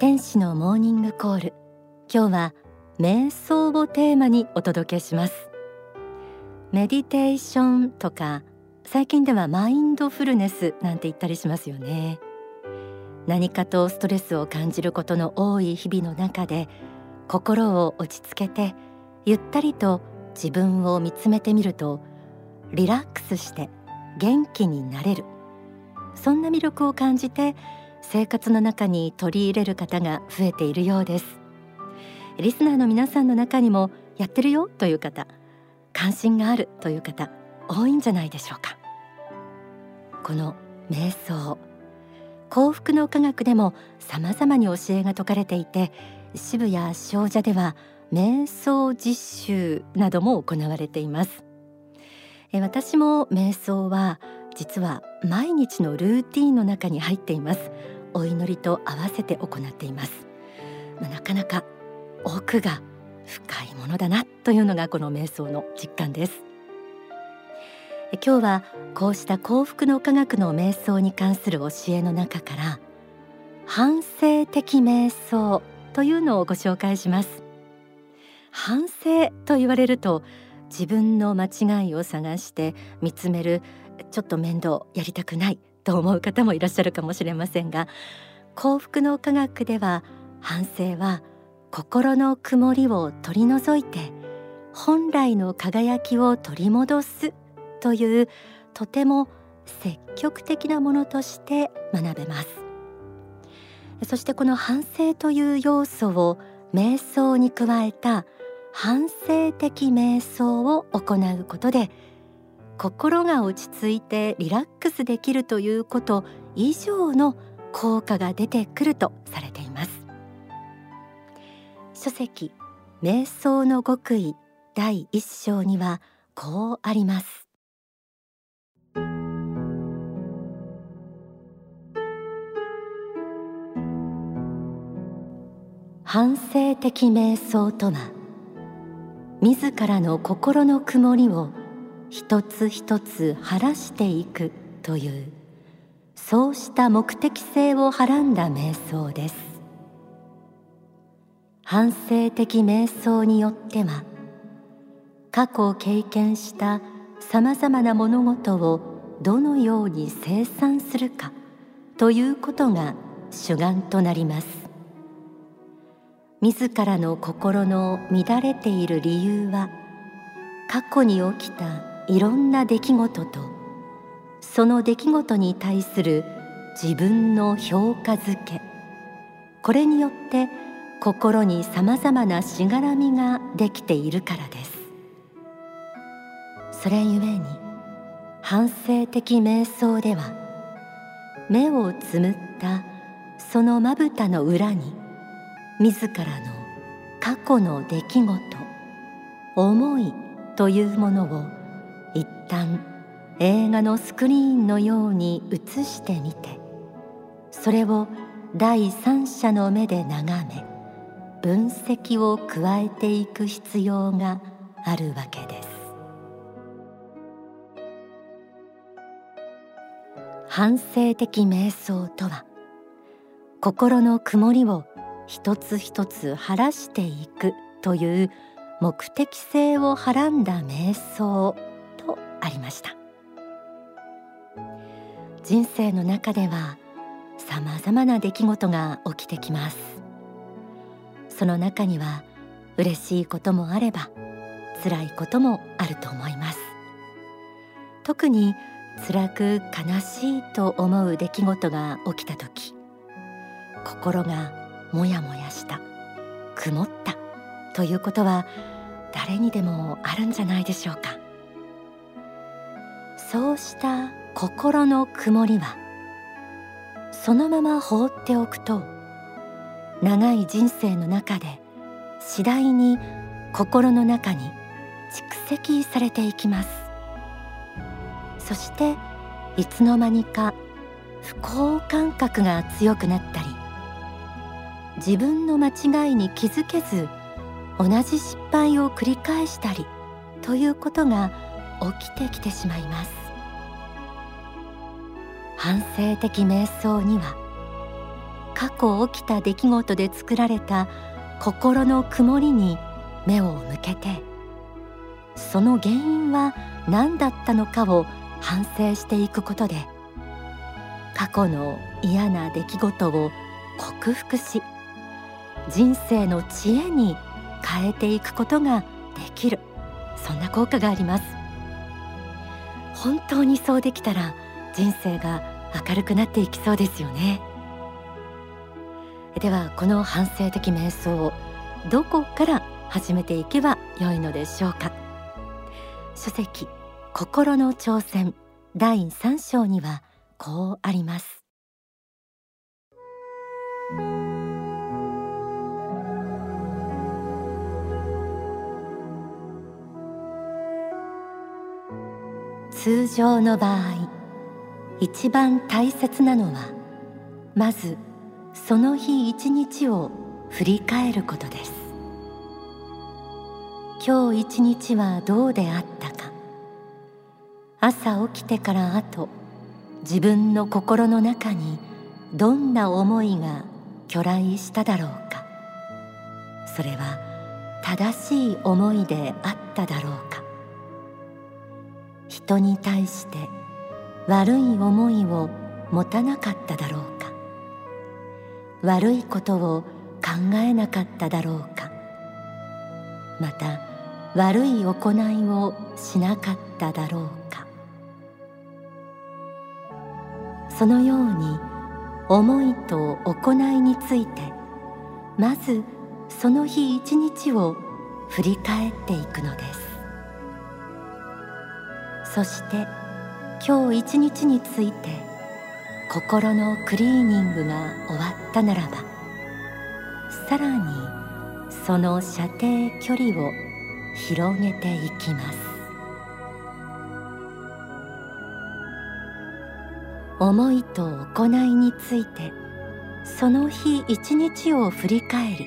天使のモーニングコール。今日は瞑想をテーマにお届けします。メディテーションとか最近ではマインドフルネスなんて言ったりしますよね。何かとストレスを感じることの多い日々の中で心を落ち着けてゆったりと自分を見つめてみるとリラックスして元気になれる。そんな魅力を感じて生活の中に取り入れる方が増えているようです。リスナーの皆さんの中にもやってるよという方関心があるという方多いんじゃないでしょうか。この瞑想幸福の科学でも様々に教えが説かれていて渋谷少女では瞑想実習なども行われています。私も瞑想は実は毎日のルーティンの中に入っています。お祈りと合わせて行っています、まあ、なかなか奥が深いものだなというのがこの瞑想の実感です。今日はこうした幸福の科学の瞑想に関する教えの中から反省的瞑想というのをご紹介します。反省と言われると自分の間違いを探して見つめるちょっと面倒やりたくないと思う方もいらっしゃるかもしれませんが幸福の科学では反省は心の曇りを取り除いて本来の輝きを取り戻すというとても積極的なものとして学べます。そしてこの反省という要素を瞑想に加えた反省的瞑想を行うことで心が落ち着いてリラックスできるということ以上の効果が出てくるとされています。書籍瞑想の極意第一章にはこうあります。反省的瞑想とは自らの心の曇りを一つ一つ晴らしていくというそうした目的性をはらんだ瞑想です。反省的瞑想によっては過去を経験したさまざまな物事をどのように清算するかということが主眼となります。自らの心の乱れている理由は過去に起きたいろんな出来事とその出来事に対する自分の評価づけ。これによって心にさまざまなしがらみができているからです。それゆえに反省的瞑想では目をつむったそのまぶたの裏に自らの過去の出来事思いというものを一旦映画のスクリーンのように映してみてそれを第三者の目で眺め分析を加えていく必要があるわけです。反省的瞑想とは心の曇りを一つ一つ晴らしていくという目的性をはらんだ瞑想。ありました。人生の中ではさまざまな出来事が起きてきます。その中には嬉しいこともあれば辛いこともあると思います。特に辛く悲しいと思う出来事が起きた時心がもやもやした曇ったということは誰にでもあるんじゃないでしょうか。そうした心の曇りはそのまま放っておくと長い人生の中で次第に心の中に蓄積されていきます。そしていつの間にか不幸感覚が強くなったり自分の間違いに気づけず同じ失敗を繰り返したりということが起きてきてしまいます。反省的瞑想には過去起きた出来事で作られた心の曇りに目を向けてその原因は何だったのかを反省していくことで過去の嫌な出来事を克服し人生の知恵に変えていくことができる。そんな効果があります。本当にそうできたら人生が明るくなっていきそうですよね。ではこの反省的瞑想をどこから始めていけば良いのでしょうか。書籍心の挑戦第3章にはこうあります。通常の場合一番大切なのはまずその日一日を振り返ることです。今日一日はどうであったか。朝起きてからあと自分の心の中にどんな思いが去来しただろうか。それは正しい思いであっただろうか。人に対して悪い思いを持たなかっただろうか。悪いことを考えなかっただろうか。また悪い行いをしなかっただろうか。そのように思いと行いについてまずその日一日を振り返っていくのです。そして今日一日について心のクリーニングが終わったならばさらにその射程距離を広げていきます。思いと行いについてその日一日を振り返り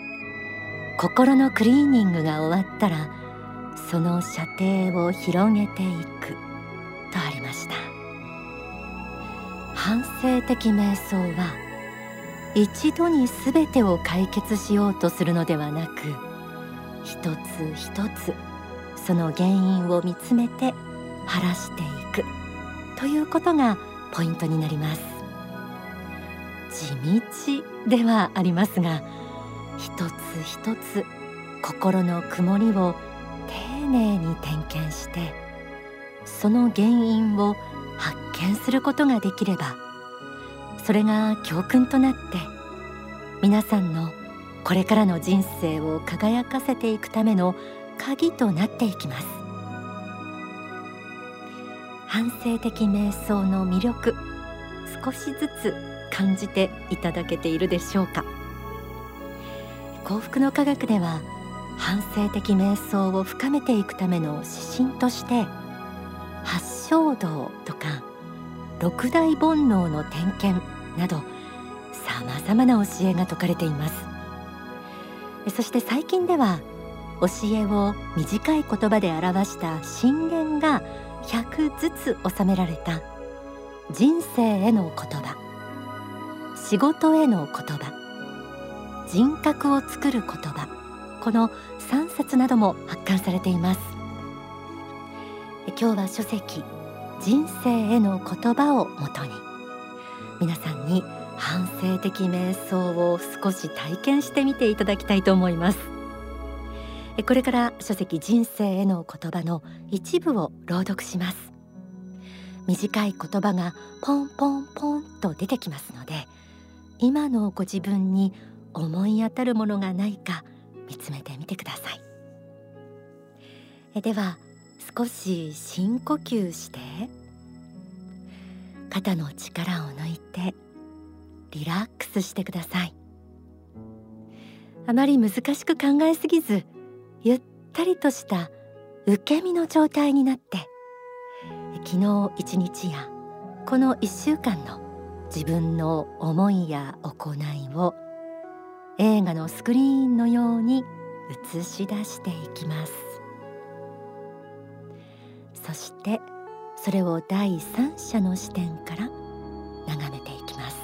心のクリーニングが終わったらその射程を広げていく。反省的瞑想は一度に全てを解決しようとするのではなく一つ一つその原因を見つめて晴らしていくということがポイントになります。地道ではありますが一つ一つ心の曇りを丁寧に点検してその原因を発見することができればそれが教訓となって皆さんのこれからの人生を輝かせていくための鍵となっていきます。反省的瞑想の魅力少しずつ感じていただけているでしょうか。幸福の科学では反省的瞑想を深めていくための指針として八正道とか六大煩悩の点検などさまざまな教えが説かれています。そして最近では教えを短い言葉で表した信言が100ずつ収められた。人生への言葉。仕事への言葉。人格を作る言葉。この3冊なども発刊されています。今日は書籍人生への言葉をもとに。皆さんに反省的瞑想を少し体験してみていただきたいと思います。これから書籍人生への言葉の一部を朗読します。短い言葉がポンポンポンと出てきますので今のご自分に思い当たるものがないか見つめてみてください。では少し深呼吸して肩の力を抜いてリラックスしてください。あまり難しく考えすぎずゆったりとした受け身の状態になって昨日一日やこの一週間の自分の思いや行いを映画のスクリーンのように映し出していきます。そしてそれを第三者の視点から眺めていきます。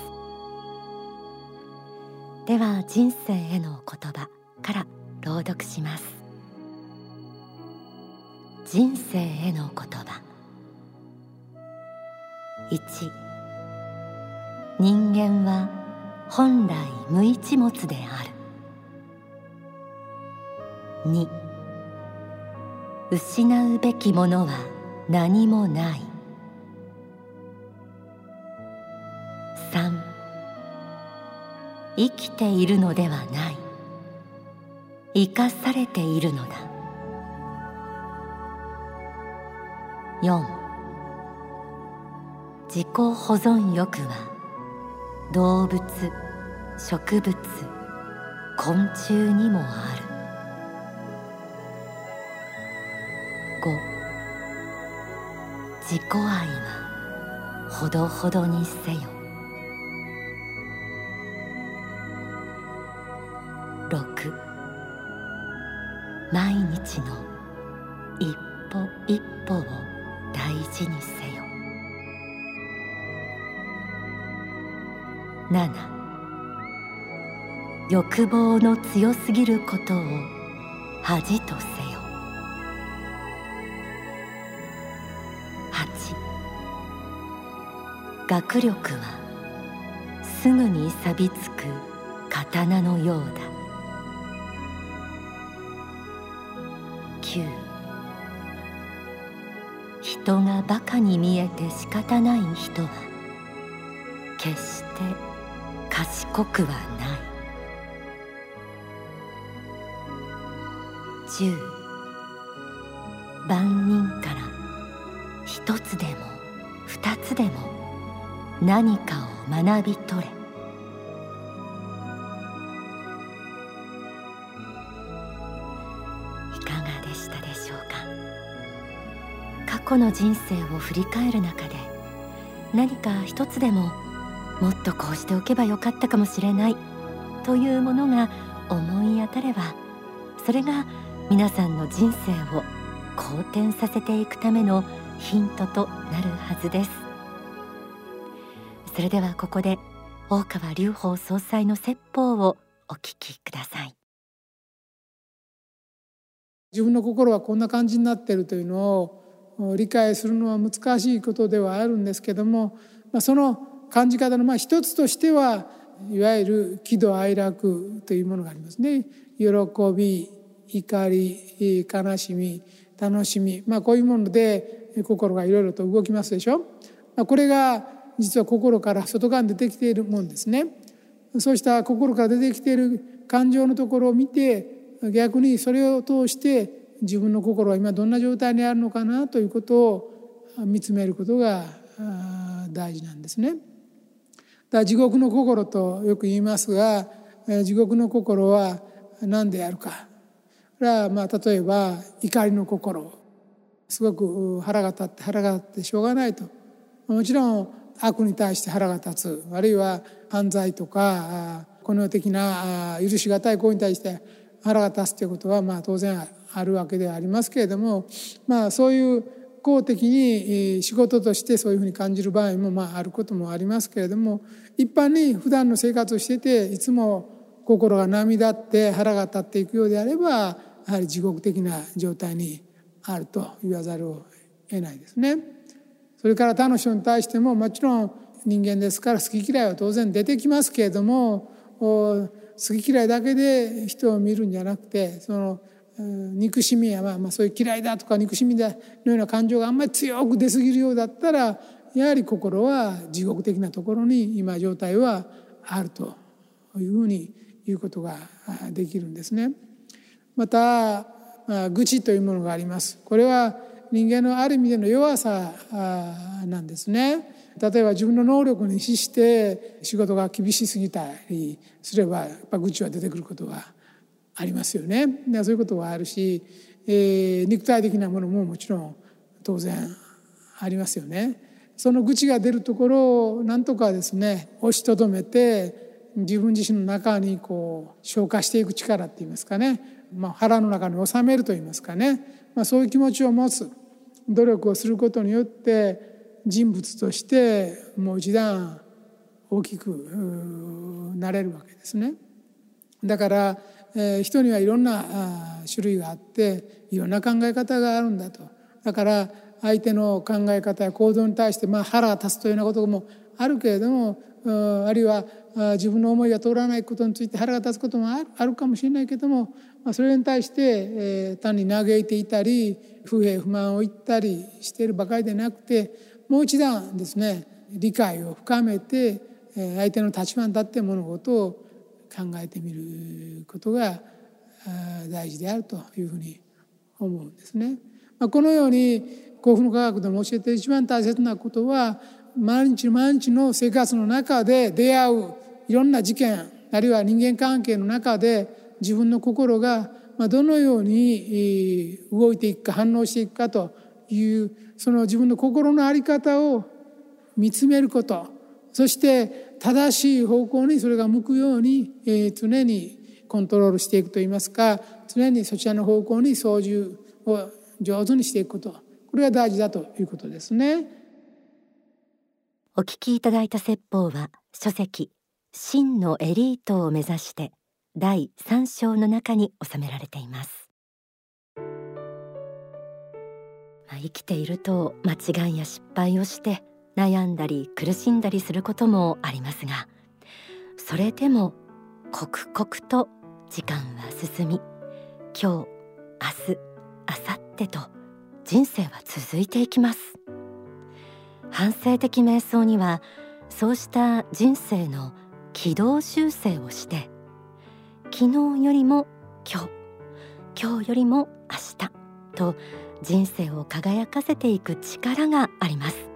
では人生への言葉から朗読します。人生への言葉。1人間は本来無一物である。2失うべきものは何もない。3生きているのではない。生かされているのだ。4自己保存欲は動物植物昆虫にもある。自己愛はほどほどにせよ。6毎日の一歩一歩を大事にせよ。7欲望の強すぎることを恥とせよ。8学力はすぐに錆びつく刀のようだ。9人がバカに見えて仕方ない人は決して賢くはない。10万人から一つでも二つでも何かを学び取れ。いかがでしたでしょうか？過去の人生を振り返る中で何か一つでももっとこうしておけばよかったかもしれないというものが思い当たればそれが皆さんの人生を好転させていくためのヒントとなるはずですそれではここで大川隆法総裁の説法をお聞きください自分の心はこんな感じになっているというのを理解するのは難しいことではあるんですけどもその感じ方のまあ一つとしてはいわゆる喜怒哀楽というものがありますね。喜び怒り悲しみ楽しみ、まあ、こういうもので心がいろいろと動きますでしょ。これが実は心から外側に出てきているもんですね。そうした心から出てきている感情のところを見て逆にそれを通して自分の心は今どんな状態にあるのかなということを見つめることが大事なんですね。だ地獄の心とよく言いますが地獄の心は何であるかこれはまあ例えば怒りの心すごく腹が立って腹が立ってしょうがないと。もちろん悪に対して腹が立つ。あるいは犯罪とかこの世的な許し難い行為に対して腹が立つということはまあ当然あるわけではありますけれどもまあそういう公的に仕事としてそういうふうに感じる場合もまああることもありますけれども一般に普段の生活をしてていつも心が涙って腹が立っていくようであればやはり地獄的な状態にあると言わざるを得ないですね。それから他の人に対してももちろん人間ですから好き嫌いは当然出てきますけれども好き嫌いだけで人を見るんじゃなくてその憎しみや、まあ、まあそういう嫌いだとか憎しみだのような感情があんまり強く出過ぎるようだったらやはり心は地獄的なところに今状態はあるというふうに言うことができるんですね。また愚痴というものがあります。これは人間のある意味での弱さなんですね。例えば自分の能力に比して仕事が厳しすぎたりすればやっぱ愚痴は出てくることはありますよね。そういうことはあるし、えー、肉体的なものももちろん当然ありますよね。その愚痴が出るところを何とかですね押しとどめて自分自身の中にこう消化していく力っていいますかね、まあ、腹の中に収めるといいますかね、まあ、そういう気持ちを持つ。努力をすることによって人物としてもう一段大きくなれるわけですね。だから、えー、人にはいろんなあ種類があっていろんな考え方があるんだと。だから相手の考え方や行動に対して、まあ、腹が立つというようなこともあるけれどもあるいは自分の思いが通らないことについて腹が立つこともあるかもしれないけどもまそれに対してえ単に嘆いていたり不平不満を言ったりしているばかりでなくてもう一段ですね理解を深めてえ相手の立場に立って物事を考えてみることが大事であるというふうに思うんですね。まこのように幸福の科学でも教えて一番大切なことは毎日毎日の生活の中で出会ういろんな事件あるいは人間関係の中で自分の心がどのように動いていくか反応していくかというその自分の心の在り方を見つめることそして正しい方向にそれが向くように常にコントロールしていくといいますか常にそちらの方向に操縦を上手にしていくことこれが大事だということですね。お聞きいただいた説法は書籍真のエリートを目指して第3章の中に収められています、まあ、生きていると間違いや失敗をして悩んだり苦しんだりすることもありますがそれでも刻々と時間は進み今日明日明後日と人生は続いていきます。反省的瞑想にはそうした人生の軌道修正をして昨日よりも今日。今日よりも明日。と人生を輝かせていく力があります。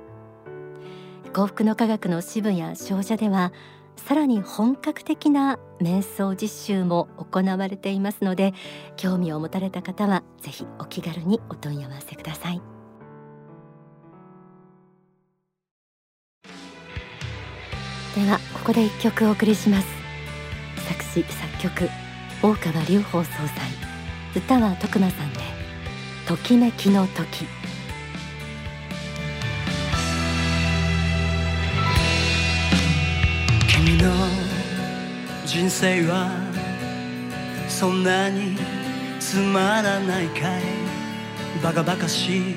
幸福の科学の支部や少女ではさらに本格的な瞑想実習も行われていますので興味を持たれた方はぜひお気軽にお問い合わせください。ではここで一曲お送りします。作詞作曲大川隆法総裁。歌は徳間さんでときめきの時。君の人生はそんなにつまらないかい。バカバカし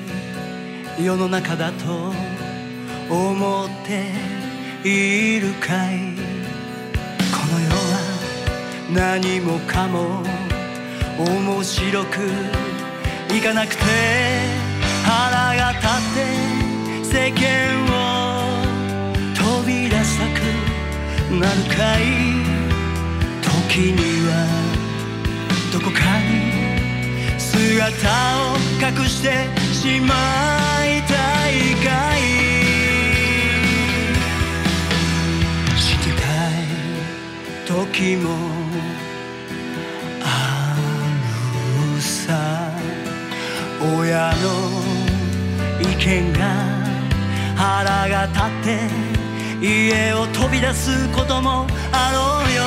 い世の中だと思っているかい。何もかも面白くいかなくて腹が立って世間を飛び出したくなるかい？時にはどこかに姿を隠してしまいたいかい？時も親の意見が腹が立って家を飛び出すこともあろうよ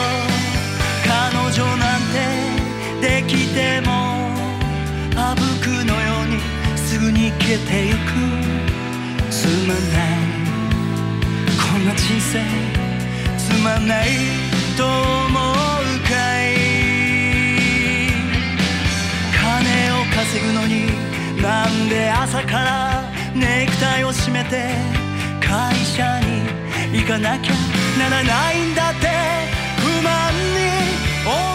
彼女なんてできてもあぶくのようにすぐに消えてゆくつまんないこんな人生つまんないと思うかい金を稼ぐのになんで朝からネクタイを締めて会社に行かなきゃならないんだって。不満に思